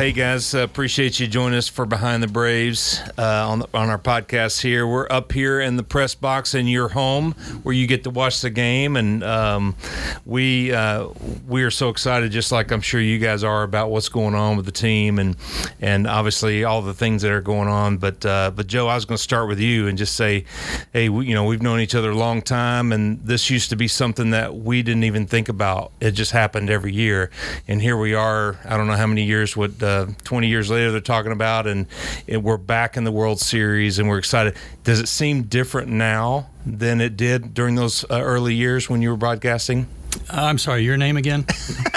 Hey guys, uh, appreciate you joining us for Behind the Braves uh, on the, on our podcast. Here, we're up here in the press box in your home, where you get to watch the game, and um, we uh, we are so excited, just like I'm sure you guys are, about what's going on with the team, and and obviously all the things that are going on. But uh, but Joe, I was going to start with you and just say, hey, we, you know, we've known each other a long time, and this used to be something that we didn't even think about. It just happened every year, and here we are. I don't know how many years what uh, 20 years later they're talking about, and it, we're back in the World Series, and we're excited. Does it seem different now than it did during those uh, early years when you were broadcasting? Uh, I'm sorry, your name again?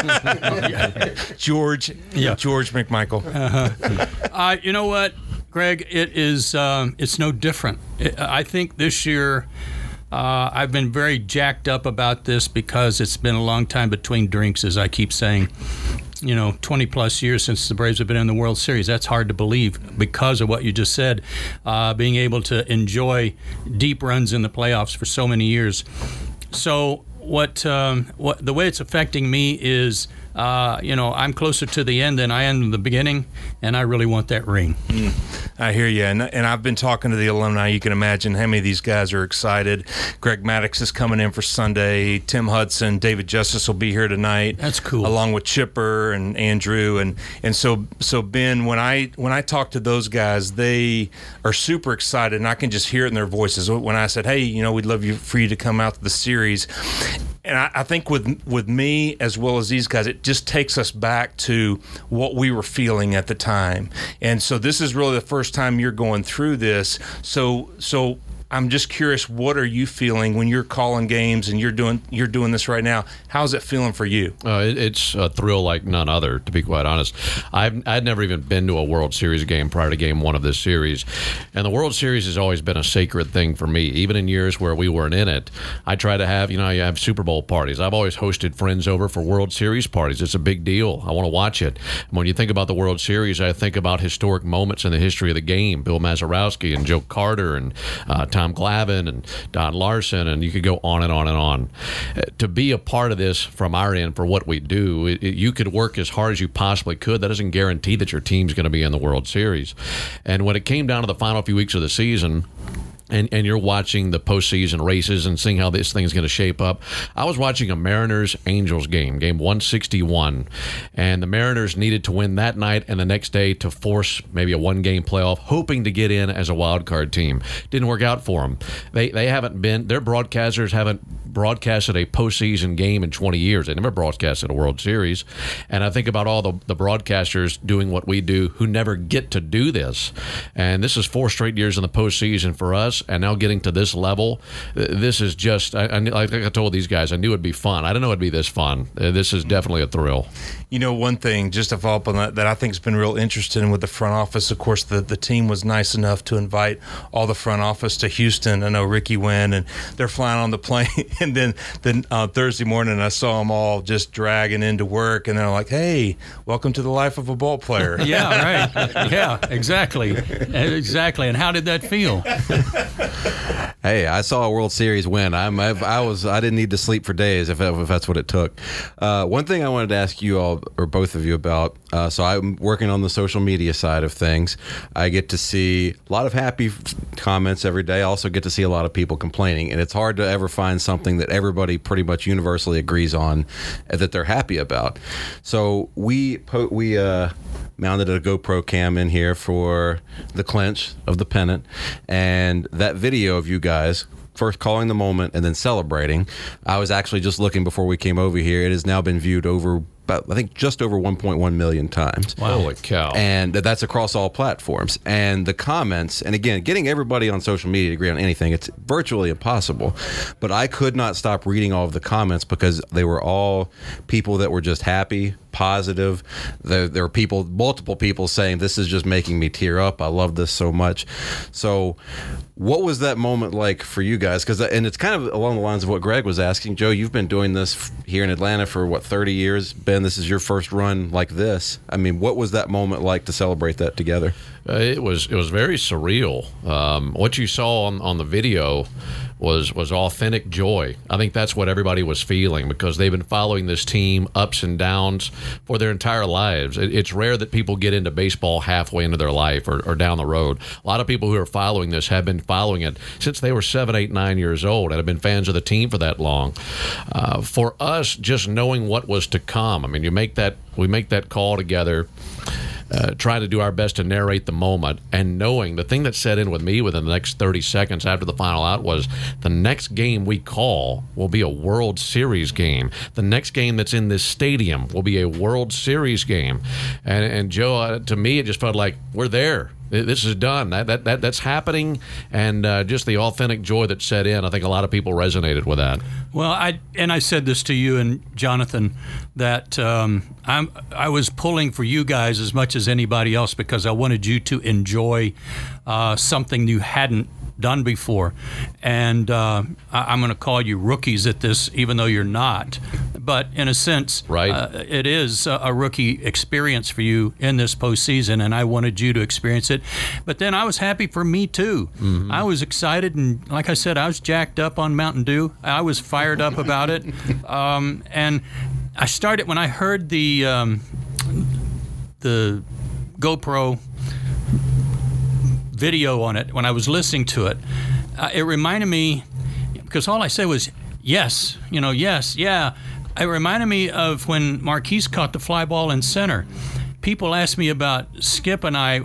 George, Yeah. George McMichael. Uh-huh. you know what, Greg? It is. Um, it's no different. I I think this year. Uh, I've been very jacked up about this because it's been a long time between drinks, as I keep saying. You know, 20 plus years since the Braves have been in the World Series. That's hard to believe because of what you just said. Uh, being able to enjoy deep runs in the playoffs for so many years. So, what, um, what the way it's affecting me is, uh, you know, I'm closer to the end than I am in the beginning, and I really want that ring. I hear you, and, and I've been talking to the alumni. You can imagine how many of these guys are excited. Greg Maddux is coming in for Sunday. Tim Hudson, David Justice will be here tonight. That's cool. Along with Chipper and Andrew, and and so so Ben, when I when I talk to those guys, they are super excited, and I can just hear it in their voices. When I said, "Hey, you know, we'd love you for you to come out to the series," and I, I think with with me as well as these guys, it just takes us back to what we were feeling at the time. And so this is really the first time you're going through this. So so I'm just curious, what are you feeling when you're calling games and you're doing you're doing this right now? How's it feeling for you? Uh, it, it's a thrill like none other, to be quite honest. I've I'd never even been to a World Series game prior to Game One of this series, and the World Series has always been a sacred thing for me. Even in years where we weren't in it, I try to have you know I have Super Bowl parties. I've always hosted friends over for World Series parties. It's a big deal. I want to watch it. And when you think about the World Series, I think about historic moments in the history of the game. Bill Mazeroski and Joe Carter and uh, Tom Glavine and Don Larsen, and you could go on and on and on. Uh, to be a part of this from our end for what we do, it, it- you could work as hard as you possibly could. That doesn't guarantee that your team's going to be in the World Series. And when it came down to the final few weeks of the season, and, and you're watching the postseason races and seeing how this thing's going to shape up. I was watching a Mariners Angels game, game 161, and the Mariners needed to win that night and the next day to force maybe a one game playoff, hoping to get in as a wild card team. Didn't work out for them. They they haven't been their broadcasters haven't broadcasted a postseason game in 20 years. They never broadcasted a World Series, and I think about all the the broadcasters doing what we do who never get to do this, and this is four straight years in the postseason for us, and now getting to this level, this is just I, I, like I told these guys, I knew it'd be fun. I didn't know it'd be this fun. Uh, This is definitely a thrill. You know, one thing just to follow up on that that I think has been real interesting with the front office. Of course, the, the team was nice enough to invite all the front office to Houston. I know Ricky went, and they're flying on the plane. And then then uh, Thursday morning, I saw them all just dragging into work, and they're like, "Hey, welcome to the life of a ball player." Yeah, right. Yeah, exactly. Exactly. And how did that feel? Hey, I saw a World Series win. I'm, I've, I was, I didn't need to sleep for days if, if that's what it took. Uh, one thing I wanted to ask you all, or both of you, about Uh, so I'm working on the social media side of things. I get to see a lot of happy comments every day. I also get to see a lot of people complaining, and it's hard to ever find something that everybody pretty much universally agrees on uh, that they're happy about. So we po- we uh, mounted a GoPro cam in here for the clinch of the pennant, and that video of you guys first calling the moment and then celebrating. I was actually just looking before we came over here. It has now been viewed over about I think just over 1.1 million times. Wow. Holy cow! And that's across all platforms. And the comments, and again, getting everybody on social media to agree on anything, it's virtually impossible. But I could not stop reading all of the comments because they were all people that were just happy, positive. There, there were people, multiple people saying, This is just making me tear up. I love this so much. So, what was that moment like for you guys? Because, uh, and it's kind of along the lines of what Greg was asking. Joe, you've been doing this here in Atlanta for what, 30 years? Ben, this is your first run like this. I mean, what was that moment like to celebrate that together? Uh, it was it was very surreal. Um, what you saw on, on the video was was authentic joy. I think that's what everybody was feeling because they've been following this team ups and downs for their entire lives. It, it's rare that people get into baseball halfway into their life or, or down the road. A lot of people who are following this have been following it since they were seven, eight, nine years old and have been fans of the team for that long. Uh, for us, just knowing what was to come. I mean, you make that we make that call together uh, trying to do our best to narrate the moment and knowing the thing that set in with me within the next 30 seconds after the final out was the next game we call will be a World Series game. The next game that's in this stadium will be a World Series game. And, and Joe, uh, to me, it just felt like we're there this is done. That, that, that that's happening, and uh, just the authentic joy that set in. I think a lot of people resonated with that. Well, I and I said this to you and Jonathan that um, I'm I was pulling for you guys as much as anybody else because I wanted you to enjoy uh, something you hadn't done before. And uh, I, am going to call you rookies at this, even though you're not. But in a sense, right. Uh, it is a, a, rookie experience for you in this postseason, and I wanted you to experience it. But then I was happy for me too. Mm-hmm. I was excited, and like I said, I was jacked up on Mountain Dew. I was fired up about it, um, and I started when I heard the um, the GoPro video on it when I was listening to it. Uh, it reminded me because all I said was yes, you know, yes, yeah. It reminded me of when Marquis caught the fly ball in center. People asked me about Skip and I.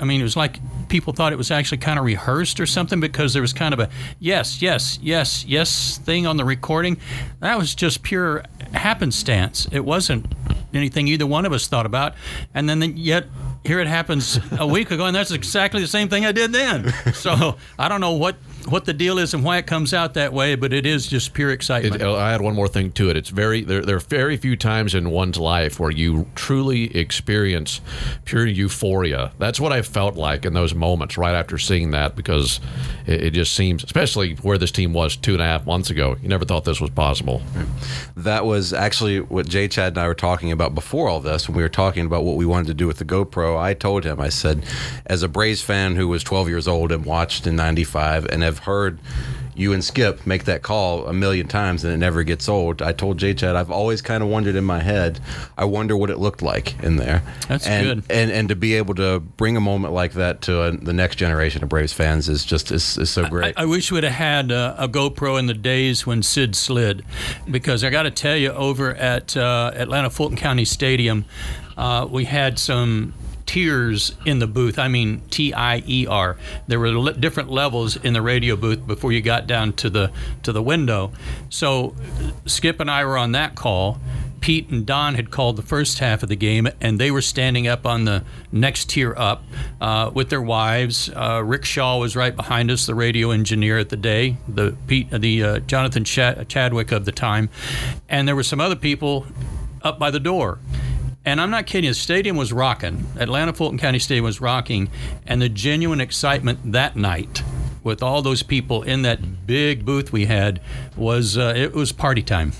I mean, it was like people thought it was actually kind of rehearsed or something because there was kind of a yes, yes, yes, yes thing on the recording. That was just pure happenstance. It wasn't anything either one of us thought about. And then yet here it happens a week ago, and that's exactly the same thing I did then. So I don't know what what the deal is and why it comes out that way, but it is just pure excitement. It, I add one more thing to it. It's very there. There are very few times in one's life where you truly experience pure euphoria. That's what I felt like in those moments right after seeing that, because it, it just seems, especially where this team was two and a half months ago, you never thought this was possible. That was actually what Jay Chad and I were talking about before all this. When we were talking about what we wanted to do with the GoPro, I told him, I said, as a Braves fan who was 12 years old and watched in '95 and have heard you and Skip make that call a million times and it never gets old. I told Jay Chad I've always kind of wondered in my head. I wonder what it looked like in there. That's and, good. And and to be able to bring a moment like that to a, the next generation of Braves fans is just is, is so great. I, I wish we'd have had a, a, GoPro in the days when Sid slid, because I got to tell you, over at uh, Atlanta Fulton County Stadium, uh, we had some tiers in the booth. I mean T I E R. There were le- different levels in the radio booth before you got down to the to the window. So Skip and I were on that call. Pete and Don had called the first half of the game, and they were standing up on the next tier up uh, with their wives. Uh, Rick Shaw was right behind us, the radio engineer at the day, the Pete, the uh, Jonathan Chadwick of the time, and there were some other people up by the door. And I'm not kidding the stadium was rocking. Atlanta Fulton County Stadium was rocking. And the genuine excitement that night with all those people in that big booth we had was uh, it was party time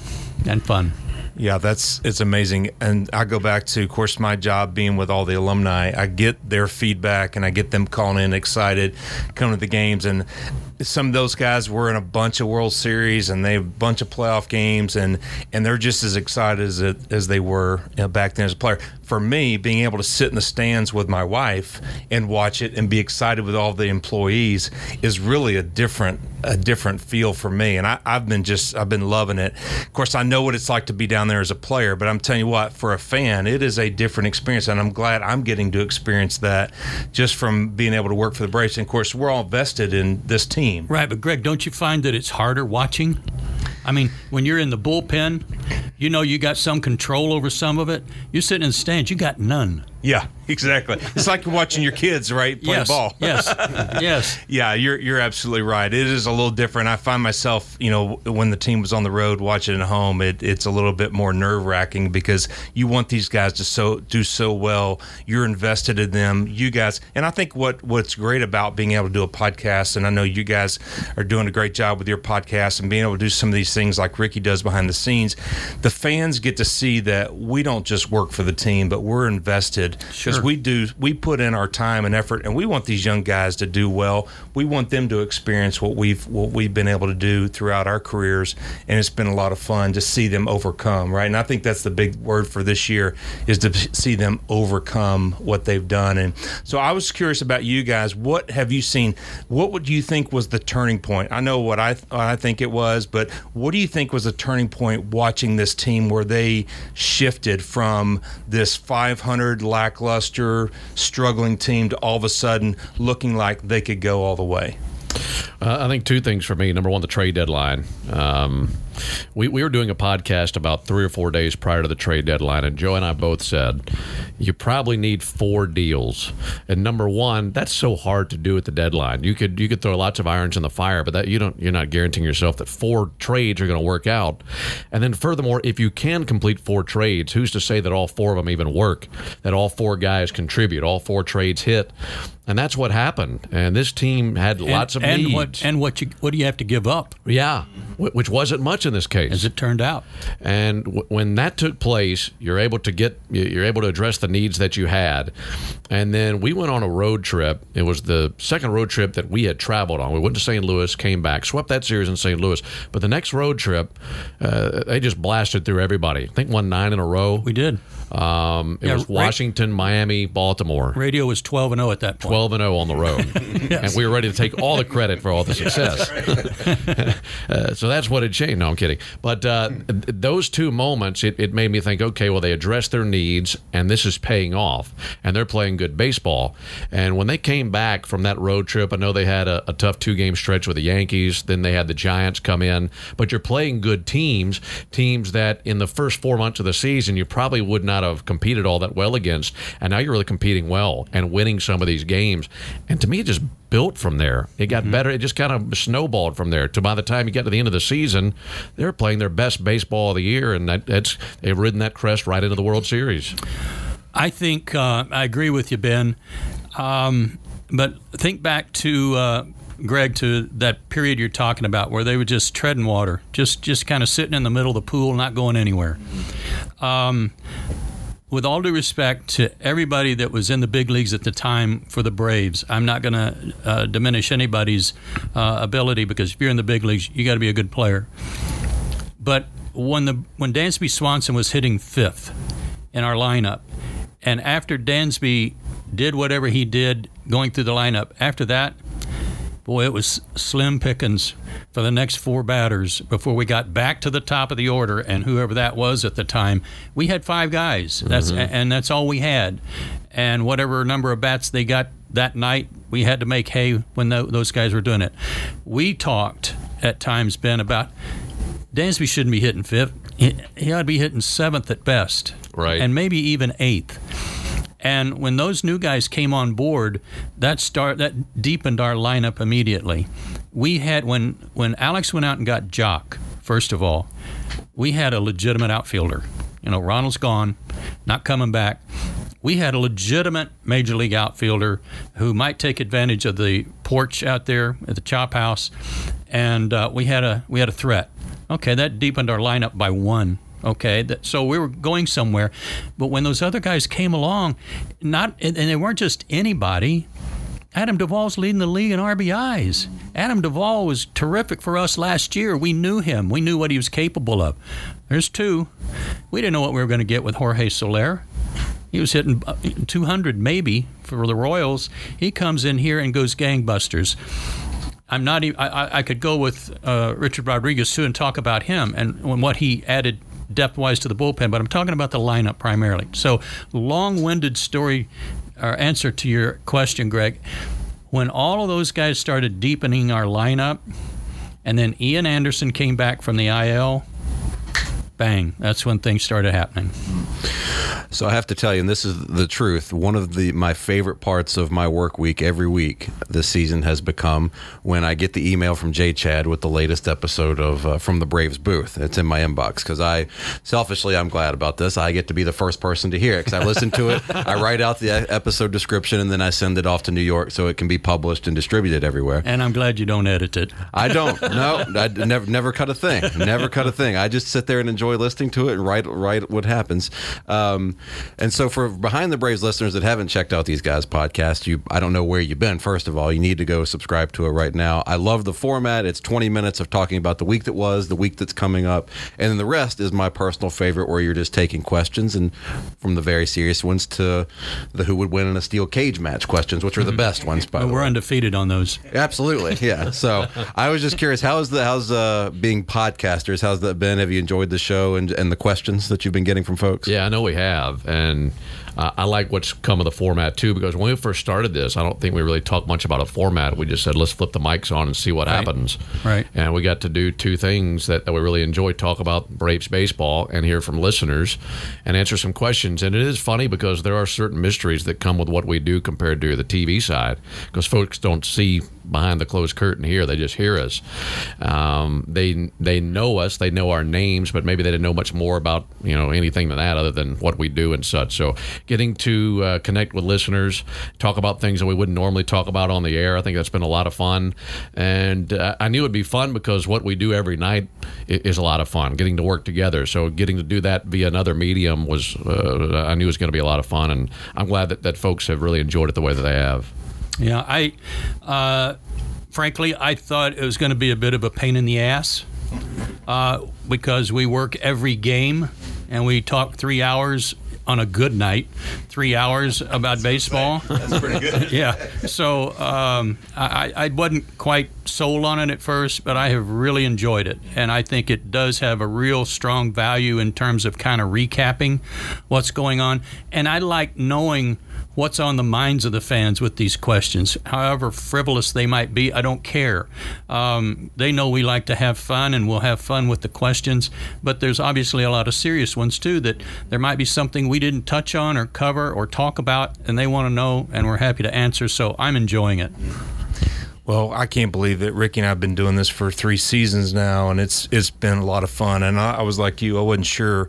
and fun. Yeah, that's it's amazing. And I go back to, of course, my job being with all the alumni. I get their feedback and I get them calling in excited, coming to the games. And some of those guys were in a bunch of World Series and they have a bunch of playoff games, and and they're just as excited as as they were you know, back then as a player. For me, being able to sit in the stands with my wife and watch it and be excited with all the employees is really a different a different feel for me. And I, I've been just I've been loving it. Of course, I know what it's like to be down there as a player, but I'm telling you what, for a fan, it is a different experience, and I'm glad I'm getting to experience that just from being able to work for the Braves. And of course, we're all vested in this team. Right, but Greg, don't you find that it's harder watching? I mean, when you're in the bullpen, you know you got some control over some of it. You're sitting in the stands, you got none. Yeah, exactly. It's like watching your kids, right, play yes, ball. yes, yes. Yeah, you're you're absolutely right. It is a little different. I find myself, you know, when the team was on the road watching at home, it, it's a little bit more nerve wracking because you want these guys to so do so well. You're invested in them. You guys, and I think what what's great about being able to do a podcast, and I know you guys are doing a great job with your podcast and being able to do some of these things like Ricky does behind the scenes. The fans get to see that we don't just work for the team, but we're invested because Sure. we do we put in our time and effort, and we want these young guys to do well. We want them to experience what we've what we've been able to do throughout our careers, and it's been a lot of fun to see them overcome. Right, and I think that's the big word for this year is to see them overcome what they've done. And so I was curious about you guys. What have you seen? What would you think was the turning point? I know what I what I think it was, but what do you think was the turning point watching this team where they shifted from this 500 lackluster, struggling team to all of a sudden looking like they could go all the way? Uh, I think two things for me. Number one, the trade deadline. Um, we, we were doing a podcast about three or four days prior to the trade deadline, and Joe and I both said you probably need four deals. And number one, that's so hard to do at the deadline. You could you could throw lots of irons in the fire, but that you don't you're not guaranteeing yourself that four trades are going to work out. And then furthermore, if you can complete four trades, who's to say that all four of them even work? That all four guys contribute, all four trades hit. And that's what happened. And this team had lots of and needs. what and what you what do you have to give up? Yeah, which wasn't much in this case. As it turned out, And w- when that took place, you're able to get you're able to address the needs that you had. And then we went on a road trip. It was the second road trip that we had traveled on. We went to St. Louis, came back, swept that series in St. Louis. But the next road trip, uh, they just blasted through everybody. I think won nine in a row. we did. Um, it Yeah, was Washington, Miami, Baltimore. Radio was twelve and zero at that point. 12 and 0 on the road. And we were ready to take all the credit for all the success. uh, so that's what it changed. No, I'm kidding. But uh, those two moments, it, it made me think okay, well, they addressed their needs, and this is paying off, and they're playing good baseball. And when they came back from that road trip, I know they had a, a tough two game stretch with the Yankees, then they had the Giants come in, but you're playing good teams, teams that in the first four months of the season, you probably would not have competed all that well against. And now you're really competing well and winning some of these games. And to me, it just built from there. It got better. It just kind of snowballed from there. To by the time you get to the end of the season, they're playing their best baseball of the year, and that, that's they've ridden that crest right into the World Series. I think uh, I agree with you, Ben. Um, but think back to uh, Greg to that period you're talking about, where they were just treading water, just just kind of sitting in the middle of the pool, not going anywhere. Um, with all due respect to everybody that was in the big leagues at the time for the Braves, I'm not going to uh, diminish anybody's uh, ability because if you're in the big leagues, you got to be a good player. But when the when Dansby Swanson was hitting fifth in our lineup, and after Dansby did whatever he did going through the lineup, after that, boy, it was slim pickings for the next four batters before we got back to the top of the order. And whoever that was at the time, we had five guys. That's mm-hmm. and that's all we had. And whatever number of bats they got that night, we had to make hay when tho- those guys were doing it. We talked at times, Ben, about Dansby shouldn't be hitting fifth. He, he ought to be hitting seventh at best, Right. And maybe even eighth. And when those new guys came on board, that start that deepened our lineup immediately. We had when when Alex went out and got Joc. First of all, we had a legitimate outfielder. You know, Ronald's gone, not coming back. We had a legitimate major league outfielder who might take advantage of the porch out there at the chop house, and uh, we had a we had a threat. Okay, that deepened our lineup by one. Okay, that, so we were going somewhere, but when those other guys came along, not and they weren't just anybody. Adam Duvall's leading the league in RBIs. Adam Duvall was terrific for us last year. We knew him. We knew what he was capable of. There's two. We didn't know what we were going to get with Jorge Soler. He was hitting uh, 200 maybe for the Royals. He comes in here and goes gangbusters. I'm not. Even, I, I- I could go with uh, Richard Rodriguez too and talk about him and what he added depth wise to the bullpen. But I'm talking about the lineup primarily. So long-winded story or answer to your question, Greg. When all of those guys started deepening our lineup, and then Ian Anderson came back from the IL. Bang! That's when things started happening. So I have to tell you, and this is the truth. One of the my favorite parts of my work week every week this season has become when I get the email from Jay Chad with the latest episode of uh, from the Braves booth. It's in my inbox because I selfishly I'm glad about this. I get to be the first person to hear it because I listen to it. I write out the e- episode description and then I send it off to New York so it can be published and distributed everywhere. And I'm glad you don't edit it. I don't. No, I never never cut a thing. Never cut a thing. I just sit there and enjoy listening to it and write write what happens. Um, and so for behind the Braves listeners that haven't checked out these guys' podcast, you I don't know where you've been. First of all, you need to go subscribe to it right now. I love the format. It's 20 minutes of talking about the week that was, the week that's coming up, and then the rest is my personal favorite, where you're just taking questions and from the very serious ones to the who would win in a steel cage match questions, which are the best ones. By the We're way. undefeated on those. Absolutely, yeah. So I was just curious, how's the how's uh, being podcasters? How's that been? Have you enjoyed the show and and the questions that you've been getting from folks? Yeah, I know we have, and uh, I like what's come of the format too. Because when we first started this, I don't think we really talked much about a format. We just said let's flip the mics on and see what happens. Right. And we got to do two things that, that we really enjoy: talk about Braves baseball and hear from listeners, and answer some questions. And it is funny because there are certain mysteries that come with what we do compared to the TV side, because folks don't see behind the closed curtain here. They just hear us. Um, they they know us. They know our names, but maybe they didn't know much more about you know anything than that, other than what we do and such. So getting to uh, connect with listeners, talk about things that we wouldn't normally talk about on the air. I think that's been a lot of fun, and uh, I knew it'd be fun because what we do every night is a lot of fun. Getting to work together, so getting to do that via another medium was uh, I knew it was going to be a lot of fun, and I'm glad that, that folks have really enjoyed it the way that they have. Yeah, I, uh, frankly, I thought it was going to be a bit of a pain in the ass uh, because we work every game and we talk three hours on a good night, three hours about baseball. That's pretty good. yeah. So um, I, I wasn't quite sold on it at first, but I have really enjoyed it. And I think it does have a real strong value in terms of kind of recapping what's going on. And I like knowing what's on the minds of the fans with these questions. However frivolous they might be, I don't care. Um, they know we like to have fun and we'll have fun with the questions, but there's obviously a lot of serious ones too that there might be something we didn't touch on or cover or talk about and they want to know and we're happy to answer. So I'm enjoying it. Well, I can't believe that Ricky and I've been doing this for three seasons now, and it's it's been a lot of fun. And I, I was like you, I wasn't sure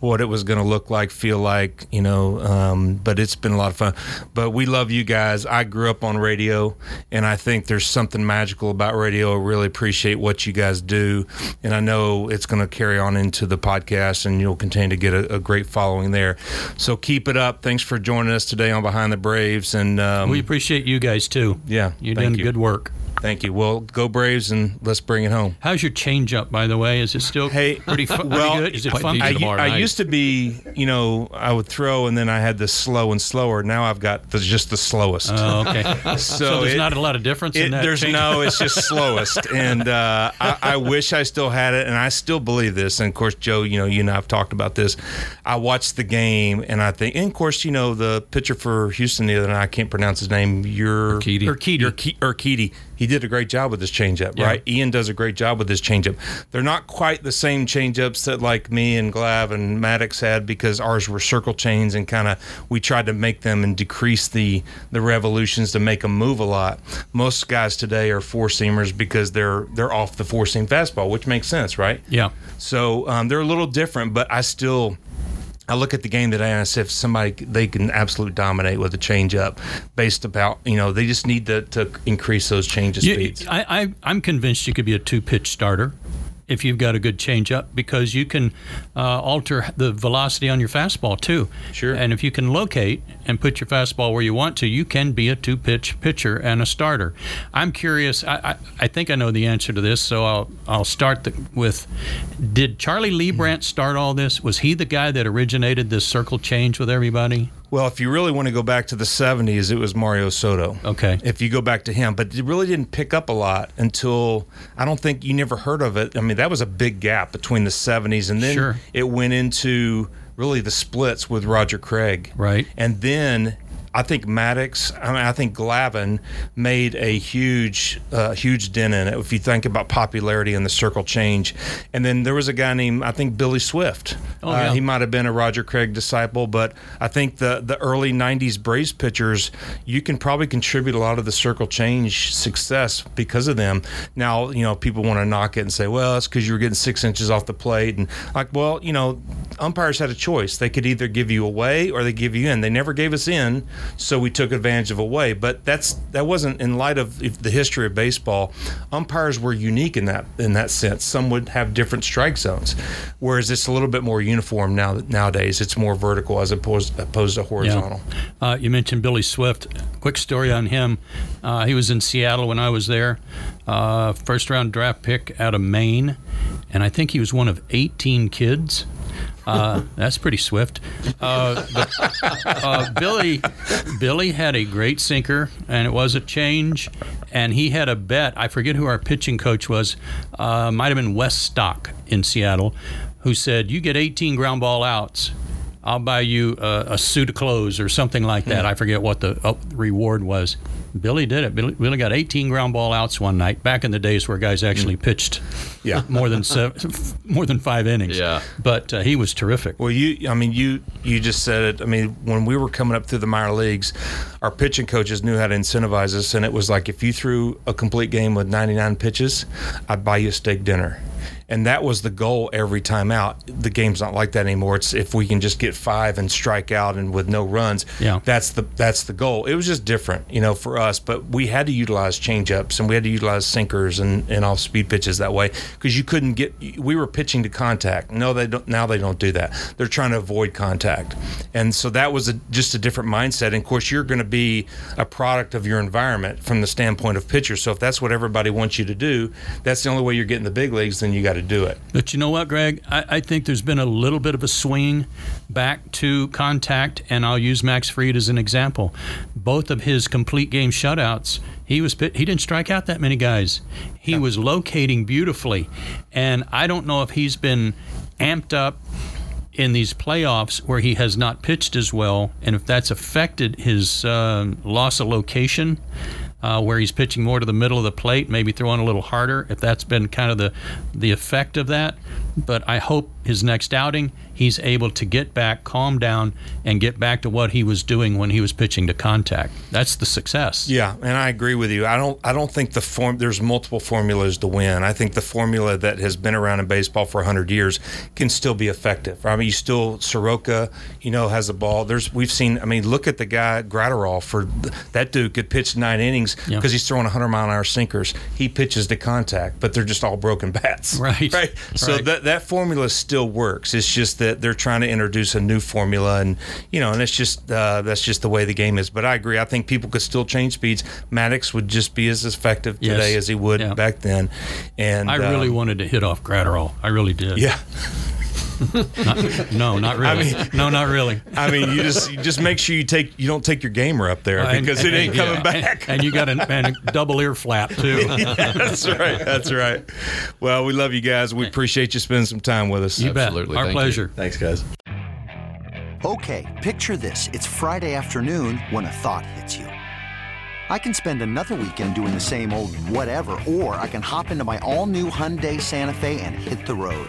what it was going to look like, feel like, you know. Um, but it's been a lot of fun. But we love you guys. I grew up on radio, and I think there's something magical about radio. I really appreciate what you guys do, and I know it's going to carry on into the podcast, and you'll continue to get a, a great following there. So keep it up. Thanks for joining us today on Behind the Braves, and um, We appreciate you guys too. Yeah, You're thank doing you. good work work. Thank you. Well, go Braves and let's bring it home. How's your change up, by the way? Is it still Hey, pretty, fu- well, pretty good? Is it Quite fun? decent. I, tomorrow I used to be, you know, I would throw and then I had the slow and slower. Now I've got the, just the slowest. Oh, okay. so so there's it- not a lot of difference it- in that. there's change? no, it's just slowest. And uh, I, I wish I still had it, and I still believe this. And of course, Joe, you know, you and I have talked about this. I watched the game, and I think, and of course, you know, the pitcher for Houston the other night, I can't pronounce his name. Your Urquidy. Urquidy. Urquidy. He did a great job with his changeup, Yeah. right? Ian does a great job with his changeup. They're not quite the same changeups that like me and Glav and Maddux had because ours were circle chains and kind of we tried to make them and decrease the the revolutions to make them move a lot. Most guys today are four seamers because they're they're off the four seam fastball, which makes sense, right? Yeah. So um, they're a little different, but I still. I look at the game today and I say if somebody they can absolutely dominate with a changeup, based about you know they just need to, to increase those change speeds. I, I, I'm convinced you could be a two pitch starter if you've got a good changeup because you can uh, alter the velocity on your fastball too. Sure. And if you can locate and put your fastball where you want to, you can be a two pitch pitcher and a starter. I'm curious. I, I, I think I know the answer to this, so I'll I'll start the, with: Did Charlie Leibrandt start all this? Was he the guy that originated this circle change with everybody? Well, if you really want to go back to the 70s, it was Mario Soto. Okay. If you go back to him, but it really didn't pick up a lot until I don't think you never heard of it. I mean, that was a big gap between the 70s and then Sure. it went into really the splits with Roger Craig. Right. And then I think Maddux, I mean, I think Glavine made a huge, uh, huge dent in it. If you think about popularity and the circle change, and then there was a guy named I think Billy Swift. Oh, Uh, yeah. he might have been a Roger Craig disciple, but I think the the early '90s Braves pitchers, you can probably contribute a lot of the circle change success because of them. Now, you know, people want to knock it and say, well, it's because you were getting six inches off the plate, and like, well, you know, umpires had a choice. They could either give you away or they give you in. They never gave us in, so we took advantage of away. But that's that wasn't in light of the history of baseball. Umpires were unique in that in that sense. Some would have different strike zones, whereas it's a little bit more uniform now. Nowadays, it's more vertical as opposed opposed to horizontal. Uh, you mentioned Billy Swift. Quick story on him. Uh, he was in Seattle when I was there. Uh, first round draft pick out of Maine. And I think he was one of 18 kids. Uh, that's pretty swift. Uh, but uh, Billy, Billy had a great sinker, and it was a change. And he had a bet. I forget who our pitching coach was. Uh, might have been Wes Stock in Seattle, who said, "You get 18 ground ball outs, I'll buy you a, a suit of clothes or something like that. I forget what the uh, reward was. Billy did it. Billy, Billy got 18 ground ball outs one night. Back in the days where guys actually pitched, Yeah. more than seven, more than five innings. Yeah. but uh, he was terrific. Well, you, I mean, you, you just said it. I mean, when we were coming up through the minor leagues, our pitching coaches knew how to incentivize us, and it was like if you threw a complete game with 99 pitches, I'd buy you a steak dinner. And that was the goal every time out. The game's not like that anymore. It's if we can just get five and strike out and with no runs. Yeah. that's the that's the goal. It was just different, you know, for us. But we had to utilize changeups and we had to utilize sinkers and, and off speed pitches that way because you couldn't get. We were pitching to contact. No, they don't. Now they don't do that. They're trying to avoid contact, and so that was a, just a different mindset. And of course, you're going to be a product of your environment from the standpoint of pitchers. So if that's what everybody wants you to do, that's the only way you're getting the big leagues. Then you got to do it. But you know what, Greg? I, I think there's been a little bit of a swing back to contact, and I'll use Max Fried as an example. Both of his complete game shutouts, he was he didn't strike out that many guys. He was locating beautifully, and I don't know if he's been amped up in these playoffs where he has not pitched as well, and if that's affected his uh, loss of location, uh, where he's pitching more to the middle of the plate, maybe throwing a little harder, if that's been kind of the the effect of that. But I hope his next outing he's able to get back, calm down, and get back to what he was doing when he was pitching to contact. That's the success. Yeah, and I agree with you. I don't. I don't think the form. There's multiple formulas to win. I think the formula that has been around in baseball for hundred years can still be effective. I mean, you still Soroka, you know, has the ball. There's. We've seen. I mean, look at the guy Graterol for that dude could pitch nine innings because Yeah. he's throwing 100 mile an hour sinkers. He pitches to contact, but they're just all broken bats. Right. Right. So Right. that that formula is still works. It's just that they're trying to introduce a new formula, and you know, and it's just uh, that's just the way the game is. But I agree. I think people could still change speeds. Maddux would just be as effective Yes. today as he would Yeah. back then. And I really um, wanted to hit off Graterol. I really did. Yeah. No, not really. mean- no, not really. I mean, you just you just make sure you take you don't take your gamer up there And- because it and- ain't yeah, coming back. And, you got an, and a double ear flap too. that's right. That's right. Well, we love you guys. We appreciate you spending some time with us. You bet. Our Thank you. pleasure. Thanks, guys. Okay, picture this. It's Friday afternoon when a thought hits you. I can spend another weekend doing the same old whatever, or I can hop into my all new Hyundai Santa Fe and hit the road.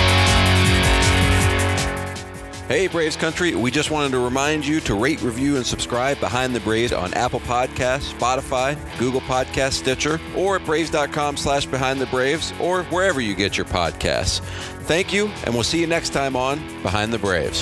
Hey, Braves Country. We just wanted to remind you to rate, review, and subscribe Behind the Braves on Apple Podcasts, Spotify, Google Podcasts, Stitcher, or at Braves.com slash Behind the Braves, or wherever you get your podcasts. Thank you, and we'll see you next time on Behind the Braves.